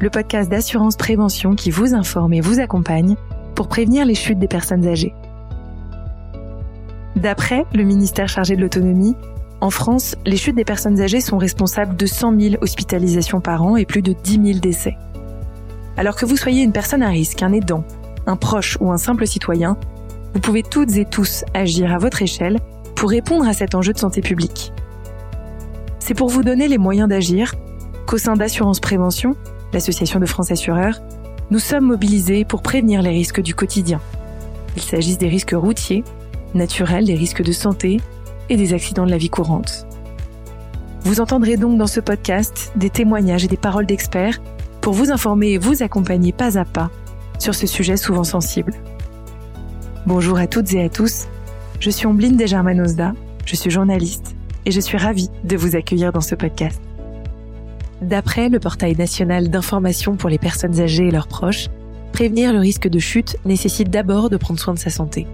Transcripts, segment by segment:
Le podcast d'assurance prévention qui vous informe et vous accompagne pour prévenir les chutes des personnes âgées. D'après le ministère chargé de l'autonomie, en France, les chutes des personnes âgées sont responsables de 100 000 hospitalisations par an et plus de 10 000 décès. Alors que vous soyez une personne à risque, un aidant, un proche ou un simple citoyen, vous pouvez toutes et tous agir à votre échelle pour répondre à cet enjeu de santé publique. C'est pour vous donner les moyens d'agir qu'au sein d'Assurance Prévention, l'association de France Assureurs, nous sommes mobilisés pour prévenir les risques du quotidien. Il s'agisse des risques routiers, naturels, des risques de santé et des accidents de la vie courante. Vous entendrez donc dans ce podcast des témoignages et des paroles d'experts pour vous informer et vous accompagner pas à pas sur ce sujet souvent sensible. Bonjour à toutes et à tous, je suis Ombline Desgermanosda, je suis journaliste et je suis ravie de vous accueillir dans ce podcast. D'après le portail national d'information pour les personnes âgées et leurs proches, prévenir le risque de chute nécessite d'abord de prendre soin de sa santé.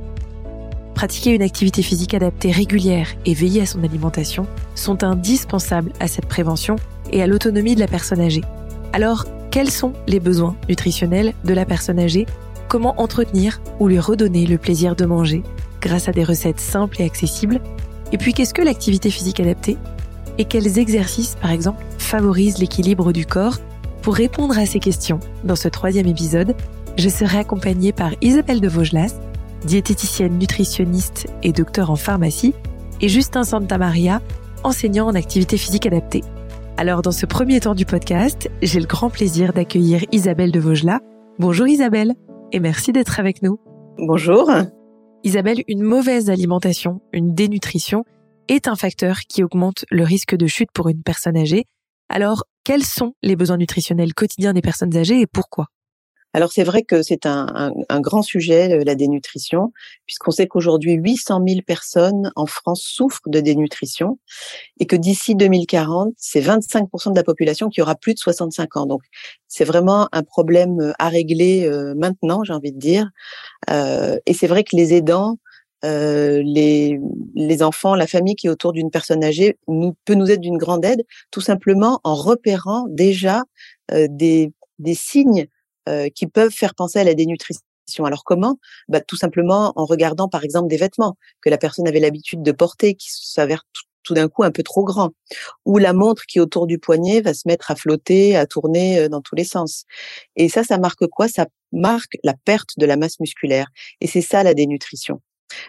Pratiquer une activité physique adaptée régulière et veiller à son alimentation sont indispensables à cette prévention et à l'autonomie de la personne âgée. Alors, quels sont les besoins nutritionnels de la personne âgée? Comment entretenir ou lui redonner le plaisir de manger? Grâce à des recettes simples et accessibles Et puis, qu'est-ce que l'activité physique adaptée? Et quels exercices, par exemple, favorisent l'équilibre du corps Pour répondre à ces questions, dans ce troisième épisode, je serai accompagnée par Isabelle de Vaugelas, diététicienne nutritionniste et docteur en pharmacie, et Justin Santamaria, enseignant en activité physique adaptée. Alors dans ce premier temps du podcast, j'ai le grand plaisir d'accueillir Isabelle de Vaugelas. Bonjour Isabelle, et merci d'être avec nous. Bonjour. Isabelle, une mauvaise alimentation, une dénutrition, est un facteur qui augmente le risque de chute pour une personne âgée. Alors, quels sont les besoins nutritionnels quotidiens des personnes âgées et pourquoi? Alors c'est vrai que c'est un, un, grand sujet, la dénutrition, puisqu'on sait qu'aujourd'hui 800 000 personnes en France souffrent de dénutrition et que d'ici 2040, c'est 25% de la population qui aura plus de 65 ans. Donc c'est vraiment un problème à régler euh, maintenant, j'ai envie de dire. Euh, et c'est vrai que les aidants, euh, les, les enfants, la famille qui est autour d'une personne âgée nous, peut nous être d'une grande aide, tout simplement en repérant déjà euh, des, des signes euh, qui peuvent faire penser à la dénutrition. Alors comment? Bah, Tout simplement en regardant par exemple des vêtements que la personne avait l'habitude de porter qui s'avèrent tout, d'un coup un peu trop grands, ou la montre qui autour du poignet va se mettre à flotter, à tourner euh, dans tous les sens. Et ça, ça marque quoi? Ça marque la perte de la masse musculaire. Et c'est ça la dénutrition.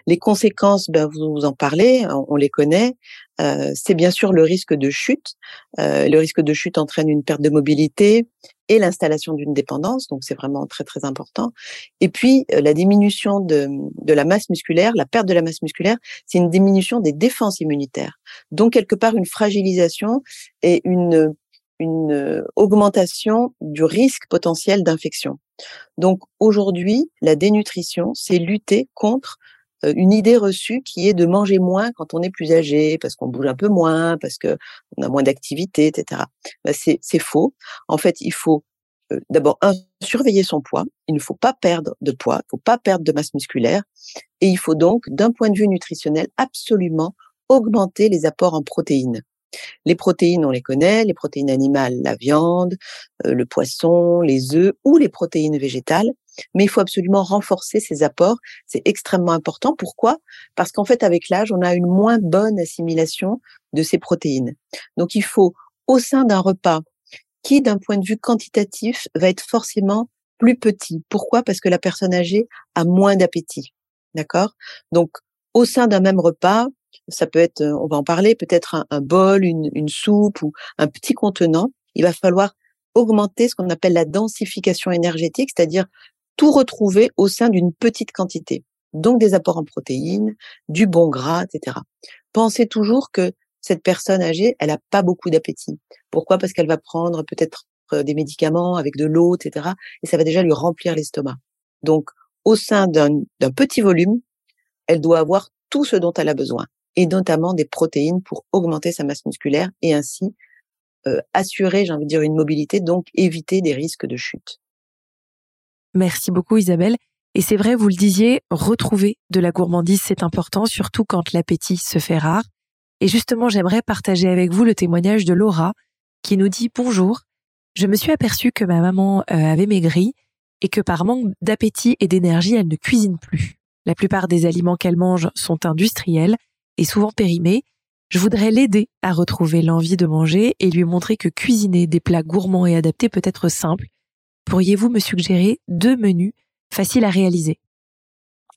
Les conséquences, ben, vous en parlez, on, les connaît. Euh, c'est bien sûr le risque de chute. Euh, le risque de chute entraîne une perte de mobilité et l'installation d'une dépendance, donc c'est vraiment très très important. Et puis euh, la diminution de, de la masse musculaire, la perte de la masse musculaire, c'est une diminution des défenses immunitaires. Donc quelque part une fragilisation et une une augmentation du risque potentiel d'infection. Donc aujourd'hui, la dénutrition, c'est lutter contre euh, une idée reçue qui est de manger moins quand on est plus âgé, parce qu'on bouge un peu moins, parce que on a moins d'activité, etc. Bah, c'est, c'est faux. En fait, il faut euh, d'abord un, surveiller son poids. Il ne faut pas perdre de poids, il ne faut pas perdre de masse musculaire, et il faut donc, d'un point de vue nutritionnel, absolument augmenter les apports en protéines. Les protéines, on les connaît, les protéines animales, la viande, euh, le poisson, les œufs ou les protéines végétales. Mais il faut absolument renforcer ces apports. C'est extrêmement important. Pourquoi? Parce qu'en fait, avec l'âge, on a une moins bonne assimilation de ces protéines. Donc, il faut, au sein d'un repas, qui, d'un point de vue quantitatif, va être forcément plus petit. Pourquoi? Parce que la personne âgée a moins d'appétit. D'accord? Donc, au sein d'un même repas, ça peut être, on va en parler, peut-être un, bol, une, une, soupe ou un petit contenant. Il va falloir augmenter ce qu'on appelle la densification énergétique, c'est-à-dire tout retrouver au sein d'une petite quantité. Donc des apports en protéines, du bon gras, etc. Pensez toujours que cette personne âgée, elle n'a pas beaucoup d'appétit. Pourquoi? Parce qu'elle va prendre peut-être euh, des médicaments avec de l'eau, etc. Et ça va déjà lui remplir l'estomac. Donc, au sein d'un petit volume, elle doit avoir tout ce dont elle a besoin et notamment des protéines pour augmenter sa masse musculaire et ainsi euh, assurer, j'ai envie de dire, une mobilité, donc éviter des risques de chute. Merci beaucoup Isabelle. Et c'est vrai, vous le disiez, retrouver de la gourmandise, c'est important, surtout quand l'appétit se fait rare. Et justement, j'aimerais partager avec vous le témoignage de Laura, qui nous dit Bonjour, Je me suis aperçue que ma maman euh, avait maigri et que par manque d'appétit et d'énergie, elle ne cuisine plus. La plupart des aliments qu'elle mange sont industriels et souvent périmés. Je voudrais l'aider à retrouver l'envie de manger et lui montrer que cuisiner des plats gourmands et adaptés peut être simple. Pourriez-vous me suggérer deux menus faciles à réaliser?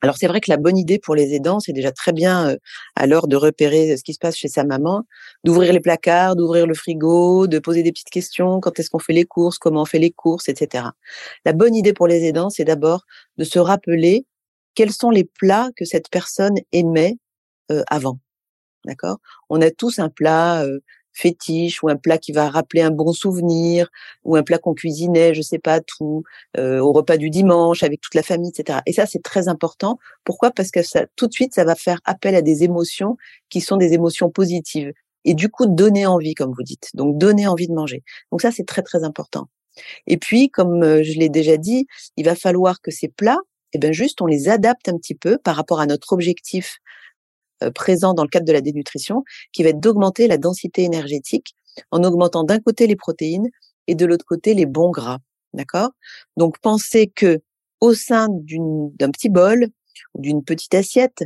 Alors c'est vrai que la bonne idée pour les aidants, c'est déjà très bien à l'heure de repérer ce qui se passe chez sa maman, d'ouvrir les placards, d'ouvrir le frigo, de poser des petites questions, quand est-ce qu'on fait les courses, comment on fait les courses, etc. La bonne idée pour les aidants, c'est d'abord de se rappeler quels sont les plats que cette personne aimait avant. D'accord? On a tous un plat fétiche ou un plat qui va rappeler un bon souvenir ou un plat qu'on cuisinait, je sais pas, tout euh, au repas du dimanche avec toute la famille, etc. Et ça, c'est très important. Pourquoi? Parce que ça, tout de suite, ça va faire appel à des émotions qui sont des émotions positives et du coup donner envie, comme vous dites. Donc donner envie de manger. Donc ça, c'est très très important. Et puis, comme euh, je l'ai déjà dit, il va falloir que ces plats, eh ben juste, on les adapte un petit peu par rapport à notre objectif présent dans le cadre de la dénutrition, qui va être d'augmenter la densité énergétique en augmentant d'un côté les protéines et de l'autre côté les bons gras. D'accord? Donc pensez que au sein d'un petit bol ou d'une petite assiette,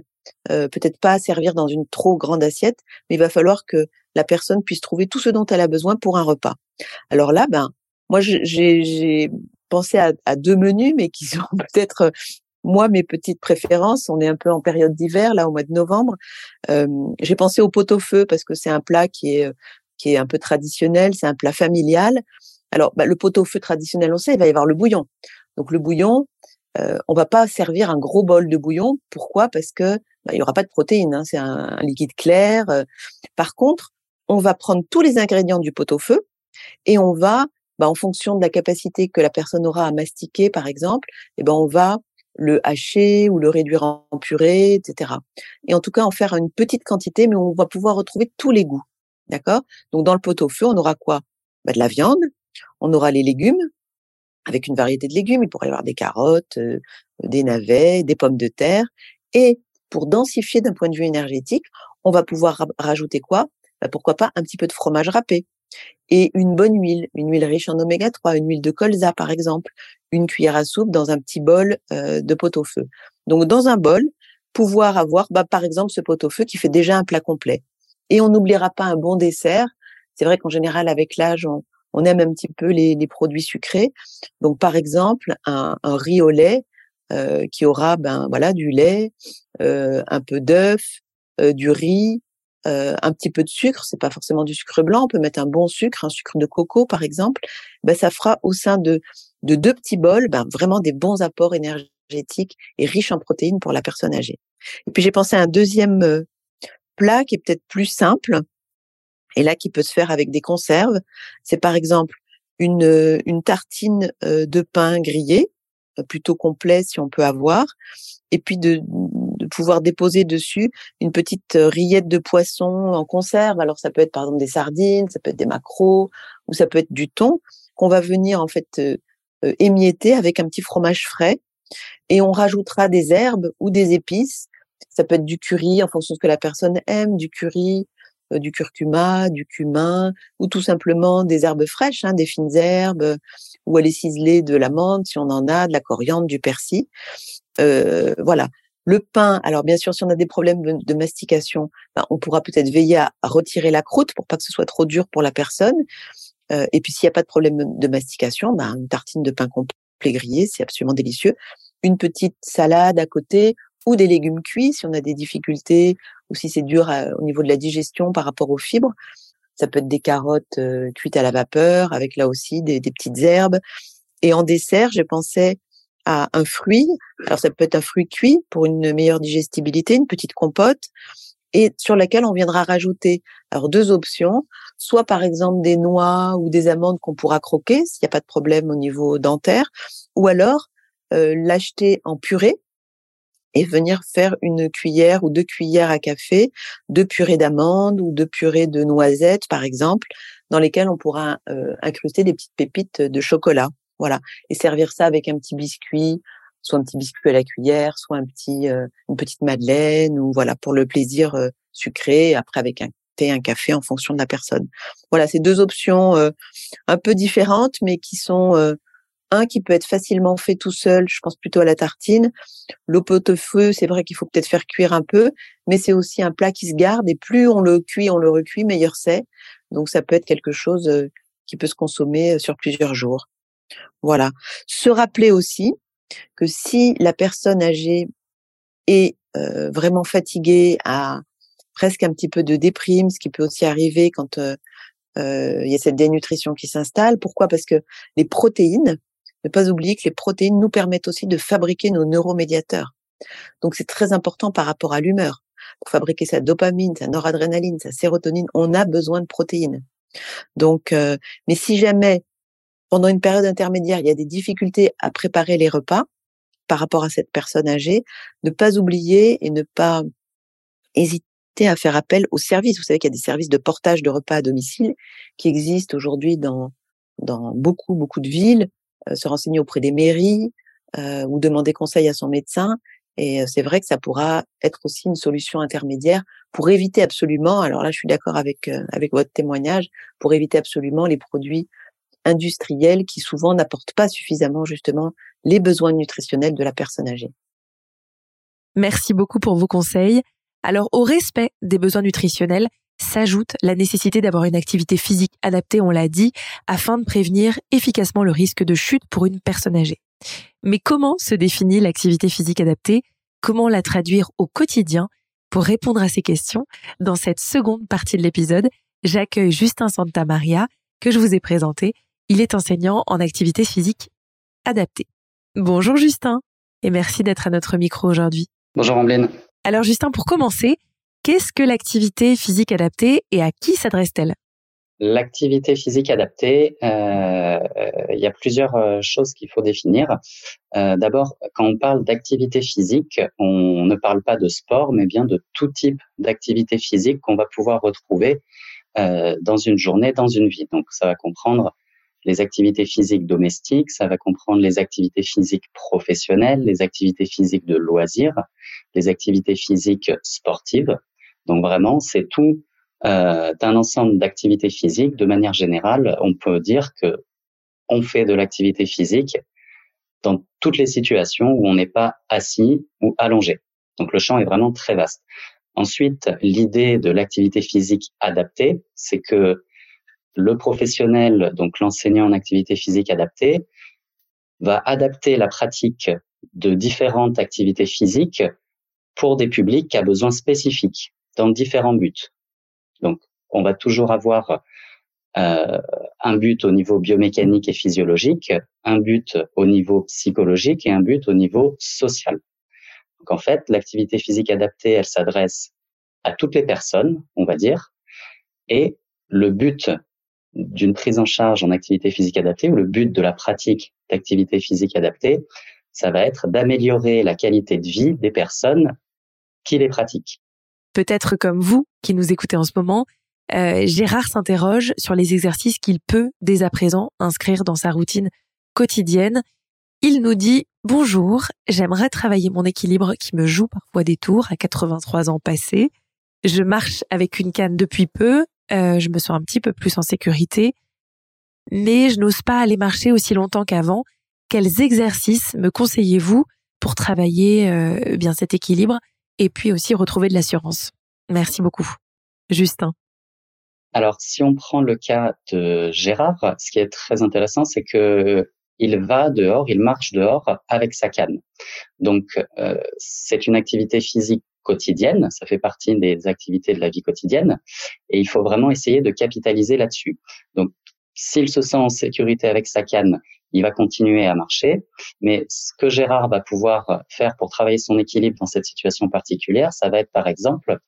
euh, peut-être pas servir dans une trop grande assiette, mais il va falloir que la personne puisse trouver tout ce dont elle a besoin pour un repas. Alors là, ben, moi, j'ai pensé à, à, deux menus, mais qui sont peut-être moi, mes petites préférences, on est un peu en période d'hiver, là, au mois de novembre. Euh, j'ai pensé au pot-au-feu parce que c'est un plat qui est qui est un peu traditionnel, c'est un plat familial. Alors, bah, le pot-au-feu traditionnel, on sait, il va y avoir le bouillon. Donc, le bouillon, euh, on va pas servir un gros bol de bouillon. Pourquoi? Parce que bah, il y aura pas de protéines. Hein, c'est un, liquide clair. Par contre, on va prendre tous les ingrédients du pot-au-feu et on va, bah, en fonction de la capacité que la personne aura à mastiquer, par exemple, et eh ben on va le hacher ou le réduire en purée, etc. Et en tout cas, en faire une petite quantité, mais on va pouvoir retrouver tous les goûts. D'accord? Donc, dans le pot-au-feu, on aura quoi? Bah, De la viande, on aura les légumes, avec une variété de légumes. Il pourrait y avoir des carottes, euh, des navets, des pommes de terre. Et pour densifier d'un point de vue énergétique, on va pouvoir rajouter quoi? Bah, Pourquoi pas un petit peu de fromage râpé et une bonne huile, une huile riche en oméga 3, une huile de colza par exemple, une cuillère à soupe dans un petit bol euh, de pot-au-feu. Donc dans un bol, pouvoir avoir bah, par exemple ce pot-au-feu qui fait déjà un plat complet. Et on n'oubliera pas un bon dessert. C'est vrai qu'en général avec l'âge on, on, aime un petit peu les, les, produits sucrés. Donc par exemple un, un riz au lait euh, qui aura ben voilà du lait, euh, un peu d'œuf, euh, du riz, euh, un petit peu de sucre, c'est pas forcément du sucre blanc, on peut mettre un bon sucre, un sucre de coco par exemple, ben ça fera au sein de, de deux petits bols ben vraiment des bons apports énergétiques et riches en protéines pour la personne âgée. Et puis j'ai pensé à un deuxième euh, plat qui est peut-être plus simple et là qui peut se faire avec des conserves, c'est par exemple une, euh, une tartine de pain grillé, plutôt complet si on peut avoir, et puis de, pouvoir déposer dessus une petite euh, rillette de poisson en conserve. Alors ça peut être par exemple des sardines, ça peut être des maquereaux, ou ça peut être du thon qu'on va venir en fait euh, euh, émietter avec un petit fromage frais, et on rajoutera des herbes ou des épices. Ça peut être du curry en fonction de ce que la personne aime, du curry, du curcuma, du cumin, ou tout simplement des herbes fraîches, hein, des fines herbes, ou aller ciseler de l'amande si on en a, de la coriandre, du persil. Euh, voilà. Le pain, alors bien sûr, si on a des problèmes de, mastication, ben, on pourra peut-être veiller à, retirer la croûte pour pas que ce soit trop dur pour la personne. Euh, et puis s'il n'y a pas de problème de mastication, ben, une tartine de pain complet grillé, c'est absolument délicieux. Une petite salade à côté ou des légumes cuits si on a des difficultés ou si c'est dur euh, au niveau de la digestion par rapport aux fibres. Ça peut être des carottes cuites à la vapeur avec là aussi des petites herbes. Et en dessert, je pensais à un fruit. Alors ça peut être un fruit cuit pour une meilleure digestibilité, une petite compote, et sur laquelle on viendra rajouter alors deux options, soit par exemple des noix ou des amandes qu'on pourra croquer s'il n'y a pas de problème au niveau dentaire, ou alors euh, l'acheter en purée et venir faire une cuillère ou deux cuillères à café de purée d'amandes ou de purée de noisettes par exemple, dans lesquelles on pourra euh, incruster des petites pépites de chocolat. Voilà. Et servir ça avec un petit biscuit, soit un petit biscuit à la cuillère, soit un petit, euh, une petite madeleine, ou voilà, pour le plaisir euh, sucré, après avec un thé, un café en fonction de la personne. Voilà, c'est deux options un peu différentes, mais qui sont un qui peut être facilement fait tout seul, je pense plutôt à la tartine. L'eau pot feu, c'est vrai qu'il faut peut-être faire cuire un peu, mais c'est aussi un plat qui se garde et plus on le cuit, on le recuit, meilleur c'est. Donc ça peut être quelque chose qui peut se consommer sur plusieurs jours. Voilà. Se rappeler aussi que si la personne âgée est vraiment fatiguée, a presque un petit peu de déprime, ce qui peut aussi arriver quand il y a cette dénutrition qui s'installe. Pourquoi? Parce que les protéines, ne pas oublier que les protéines nous permettent aussi de fabriquer nos neuromédiateurs. Donc c'est très important par rapport à l'humeur. Pour fabriquer sa dopamine, sa noradrénaline, sa sérotonine, on a besoin de protéines. Donc, mais si jamais pendant une période intermédiaire, il y a des difficultés à préparer les repas par rapport à cette personne âgée, ne pas oublier et ne pas hésiter à faire appel aux services. Vous savez qu'il y a des services de portage de repas à domicile qui existent aujourd'hui dans, dans beaucoup, beaucoup de villes, euh, se renseigner auprès des mairies euh, ou demander conseil à son médecin. Et euh, c'est vrai que ça pourra être aussi une solution intermédiaire pour éviter absolument, alors là je suis d'accord avec, avec votre témoignage, pour éviter absolument les produits industriels qui souvent n'apportent pas suffisamment justement les besoins nutritionnels de la personne âgée. Merci beaucoup pour vos conseils. Alors au respect des besoins nutritionnels s'ajoute la nécessité d'avoir une activité physique adaptée, on l'a dit, afin de prévenir efficacement le risque de chute pour une personne âgée. Mais comment se définit l'activité physique adaptée? Comment la traduire au quotidien? Pour répondre à ces questions, dans cette seconde partie de l'épisode, j'accueille Justin Santa Maria, que je vous ai présenté il est enseignant en activité physique adaptée. Bonjour Justin et merci d'être à notre micro aujourd'hui. Bonjour Ambline. Alors Justin, pour commencer, qu'est-ce que l'activité physique adaptée et à qui s'adresse-t-elle? L'activité physique adaptée, euh, il y a plusieurs euh, choses qu'il faut définir. Euh, d'abord, quand on parle d'activité physique, on ne parle pas de sport, mais bien de tout type d'activité physique qu'on va pouvoir retrouver dans une journée, dans une vie. Donc, ça va comprendre les activités physiques domestiques, ça va comprendre les activités physiques professionnelles, les activités physiques de loisirs, les activités physiques sportives. Donc vraiment, c'est tout euh, un ensemble d'activités physiques. De manière générale, on peut dire que on fait de l'activité physique dans toutes les situations où on n'est pas assis ou allongé. Donc le champ est vraiment très vaste. Ensuite, l'idée de l'activité physique adaptée, c'est que le professionnel, donc l'enseignant en activité physique adaptée, va adapter la pratique de différentes activités physiques pour des publics à besoins spécifiques dans différents buts. Donc, on va toujours avoir euh, un but au niveau biomécanique et physiologique, un but au niveau psychologique et un but au niveau social. Donc, en fait, l'activité physique adaptée, elle s'adresse à toutes les personnes, on va dire, et le but d'une prise en charge en activité physique adaptée ou le but de la pratique d'activité physique adaptée, ça va être d'améliorer la qualité de vie des personnes qui les pratiquent. Peut-être comme vous qui nous écoutez en ce moment, euh, Gérard s'interroge sur les exercices qu'il peut dès à présent inscrire dans sa routine quotidienne. Il nous dit Bonjour, j'aimerais travailler mon équilibre qui me joue parfois des tours à 83 ans passés. Je marche avec une canne depuis peu euh, je me sens un petit peu plus en sécurité, mais je n'ose pas aller marcher aussi longtemps qu'avant. Quels exercices me conseillez-vous pour travailler euh, bien cet équilibre et puis aussi retrouver de l'assurance? Merci beaucoup. Justin. Alors, si on prend le cas de Gérard, ce qui est très intéressant, c'est que il va dehors, il marche dehors avec sa canne. Donc, euh, c'est une activité physique quotidienne, ça fait partie des activités de la vie quotidienne, et il faut vraiment essayer de capitaliser là-dessus. Donc, s'il se sent en sécurité avec sa canne, il va continuer à marcher, mais ce que Gérard va pouvoir faire pour travailler son équilibre dans cette situation particulière, ça va être par exemple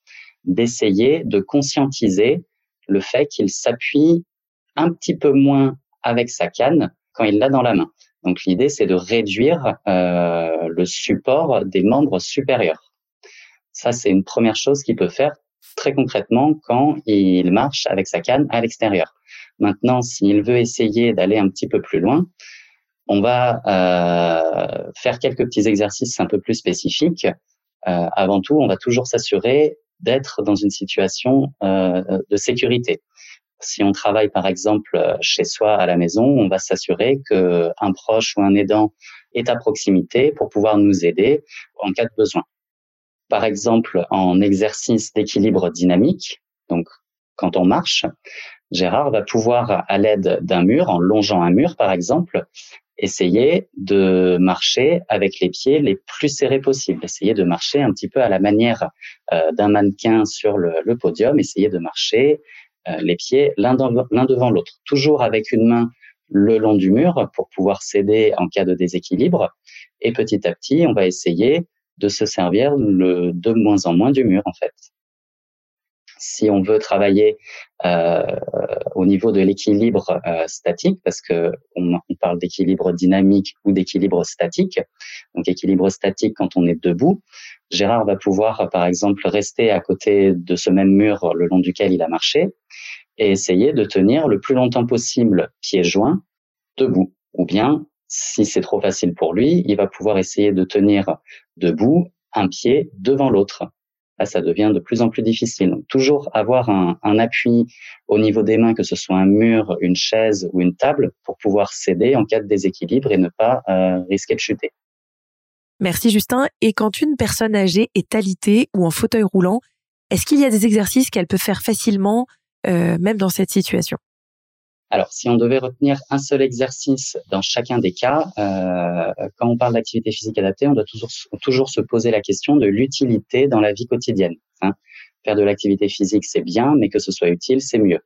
d'essayer de conscientiser le fait qu'il s'appuie un petit peu moins avec sa canne quand il l'a dans la main. Donc l'idée, c'est de réduire euh, le support des membres supérieurs. Ça, c'est une première chose qu'il peut faire très concrètement quand il marche avec sa canne à l'extérieur. Maintenant, s'il veut essayer d'aller un petit peu plus loin, on va euh, faire quelques petits exercices un peu plus spécifiques. Euh, avant tout, on va toujours s'assurer d'être dans une situation de sécurité. Si on travaille par exemple chez soi à la maison, on va s'assurer que un proche ou un aidant est à proximité pour pouvoir nous aider en cas de besoin. Par exemple, en exercice d'équilibre dynamique, donc quand on marche, Gérard va pouvoir, à l'aide d'un mur, en longeant un mur par exemple, essayer de marcher avec les pieds les plus serrés possibles, essayer de marcher un petit peu à la manière euh, d'un mannequin sur le, le, podium, essayer de marcher euh, les pieds l'un devant l'autre, toujours avec une main le long du mur pour pouvoir s'aider en cas de déséquilibre. Et petit à petit, on va essayer de se servir le, de moins en moins du mur, en fait. Si on veut travailler euh, au niveau de l'équilibre euh, statique, parce que on, on parle d'équilibre dynamique ou d'équilibre statique. Donc équilibre statique quand on est debout. Gérard va pouvoir, par exemple, rester à côté de ce même mur le long duquel il a marché et essayer de tenir le plus longtemps possible pieds joints debout. Ou bien, si c'est trop facile pour lui, il va pouvoir essayer de tenir debout un pied devant l'autre. Là, ça devient de plus en plus difficile. Toujours avoir un, appui au niveau des mains, que ce soit un mur, une chaise ou une table, pour pouvoir s'aider en cas de déséquilibre et ne pas euh, risquer de chuter. Merci Justin. Et quand une personne âgée est alitée ou en fauteuil roulant, est-ce qu'il y a des exercices qu'elle peut faire facilement euh, même dans cette situation? Alors, si on devait retenir un seul exercice dans chacun des cas, euh, quand on parle d'activité physique adaptée, on doit toujours, toujours se poser la question de l'utilité dans la vie quotidienne. Hein. Faire de l'activité physique, c'est bien, mais que ce soit utile, c'est mieux.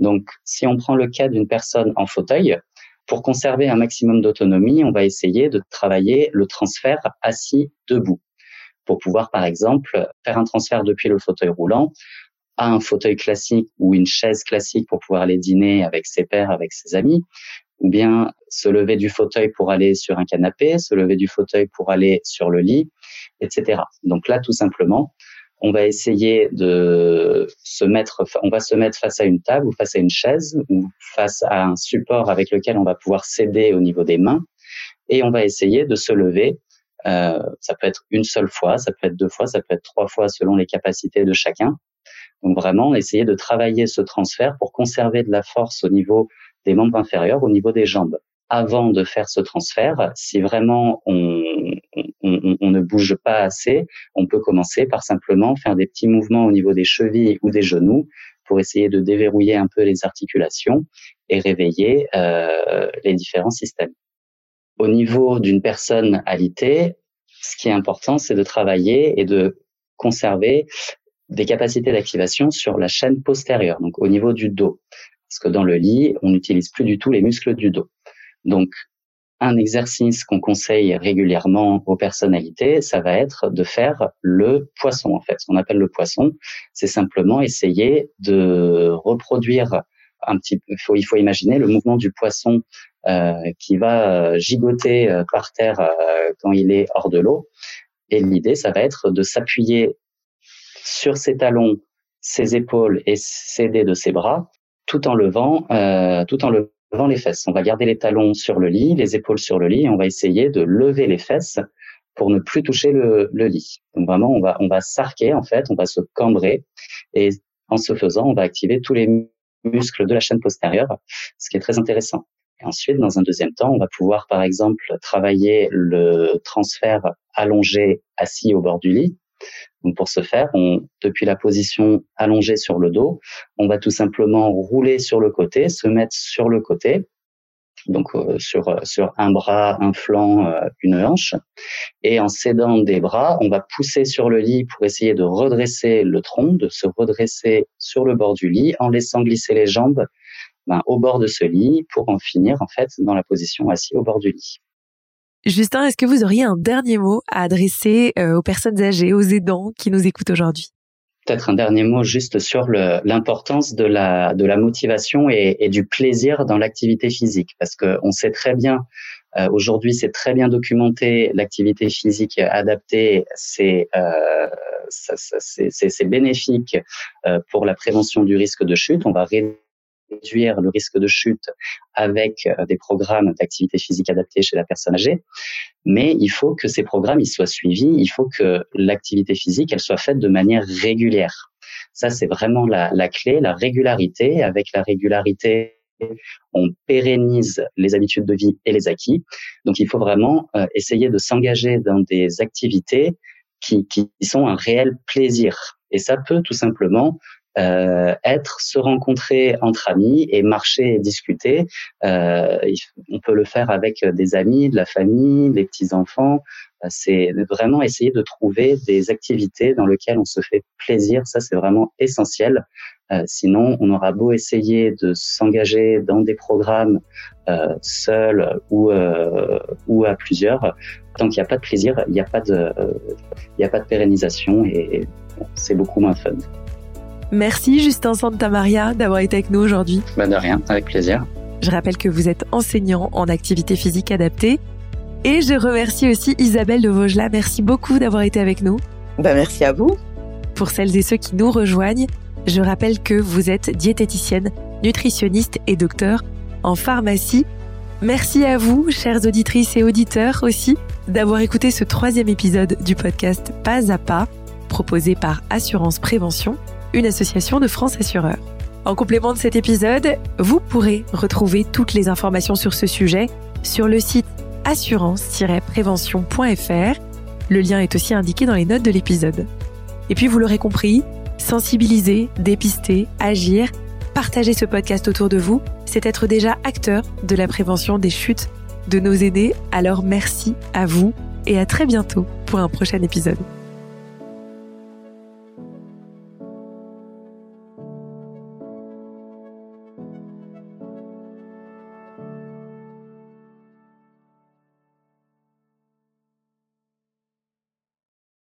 Donc, si on prend le cas d'une personne en fauteuil, pour conserver un maximum d'autonomie, on va essayer de travailler le transfert assis debout pour pouvoir, par exemple, faire un transfert depuis le fauteuil roulant à un fauteuil classique ou une chaise classique pour pouvoir aller dîner avec ses pères, avec ses amis, ou bien se lever du fauteuil pour aller sur un canapé, se lever du fauteuil pour aller sur le lit, etc. Donc là, tout simplement, on va essayer de se mettre, on va se mettre face à une table ou face à une chaise ou face à un support avec lequel on va pouvoir s'aider au niveau des mains et on va essayer de se lever. Euh, ça peut être une seule fois, ça peut être deux fois, ça peut être trois fois selon les capacités de chacun. Donc vraiment, essayer de travailler ce transfert pour conserver de la force au niveau des membres inférieurs, au niveau des jambes. Avant de faire ce transfert, si vraiment on, ne bouge pas assez, on peut commencer par simplement faire des petits mouvements au niveau des chevilles ou des genoux pour essayer de déverrouiller un peu les articulations et réveiller euh, les différents systèmes. Au niveau d'une personne alitée, ce qui est important, c'est de travailler et de conserver des capacités d'activation sur la chaîne postérieure, donc au niveau du dos. Parce que dans le lit, on n'utilise plus du tout les muscles du dos. Donc, un exercice qu'on conseille régulièrement aux personnalités, ça va être de faire le poisson, en fait. Ce qu'on appelle le poisson, c'est simplement essayer de reproduire un petit il faut, il faut imaginer le mouvement du poisson euh, qui va gigoter euh, par terre euh, quand il est hors de l'eau. Et l'idée, ça va être de s'appuyer sur ses talons, ses épaules et s'aider de ses bras, tout en levant, euh, tout en levant les fesses. On va garder les talons sur le lit, les épaules sur le lit, et on va essayer de lever les fesses pour ne plus toucher le, le lit. Donc vraiment, on va on va s'arquer en fait, on va se cambrer, et en ce faisant, on va activer tous les muscles de la chaîne postérieure, ce qui est très intéressant. Et ensuite, dans un deuxième temps, on va pouvoir, par exemple, travailler le transfert allongé assis au bord du lit. Donc pour ce faire, depuis la position allongée sur le dos, on va tout simplement rouler sur le côté, se mettre sur le côté, donc euh, sur sur un bras, un flanc, euh, une hanche, et en s'aidant des bras, on va pousser sur le lit pour essayer de redresser le tronc, de se redresser sur le bord du lit, en laissant glisser les jambes ben, au bord de ce lit pour en finir en fait dans la position assis au bord du lit. Justin, est-ce que vous auriez un dernier mot à adresser euh, aux personnes âgées, aux aidants qui nous écoutent aujourd'hui? Peut-être un dernier mot juste sur l'importance de la, de la motivation et, du plaisir dans l'activité physique, parce qu'on sait très bien, euh, aujourd'hui c'est très bien documenté, l'activité physique adaptée, c'est euh, bénéfique euh, pour la prévention du risque de chute. On va réduire le risque de chute avec euh, des programmes d'activité physique adaptée chez la personne âgée. Mais il faut que ces programmes ils soient suivis. Il faut que l'activité physique elle soit faite de manière régulière. Ça, c'est vraiment la, la clé, la régularité. Avec la régularité, on pérennise les habitudes de vie et les acquis. Donc, il faut vraiment euh, essayer de s'engager dans des activités qui, qui sont un réel plaisir. Et ça peut tout simplement euh, être, se rencontrer entre amis et marcher et discuter. Euh, on peut le faire avec des amis, de la famille, des petits enfants. Euh, c'est vraiment essayer de trouver des activités dans lesquelles on se fait plaisir. Ça, c'est vraiment essentiel. Euh, sinon, on aura beau essayer de s'engager dans des programmes euh, seul ou euh, ou à plusieurs, tant qu'il n'y a pas de plaisir, il n'y a pas de il n'y a pas de pérennisation et c'est beaucoup moins fun. Merci Justin Santa Maria d'avoir été avec nous aujourd'hui. Bah de rien, avec plaisir. Je rappelle que vous êtes enseignant en activité physique adaptée. Et je remercie aussi Isabelle de Vaugelas. Merci beaucoup d'avoir été avec nous. Bah merci à vous. Pour celles et ceux qui nous rejoignent, je rappelle que vous êtes diététicienne, nutritionniste et docteur en pharmacie. Merci à vous, chères auditrices et auditeurs aussi, d'avoir écouté ce troisième épisode du podcast Pas à Pas, proposé par Assurance Prévention une association de France Assureurs. En complément de cet épisode, vous pourrez retrouver toutes les informations sur ce sujet sur le site assurance-prévention.fr. Le lien est aussi indiqué dans les notes de l'épisode. Et puis vous l'aurez compris, sensibiliser, dépister, agir, partager ce podcast autour de vous, c'est être déjà acteur de la prévention des chutes de nos aînés. Alors merci à vous et à très bientôt pour un prochain épisode.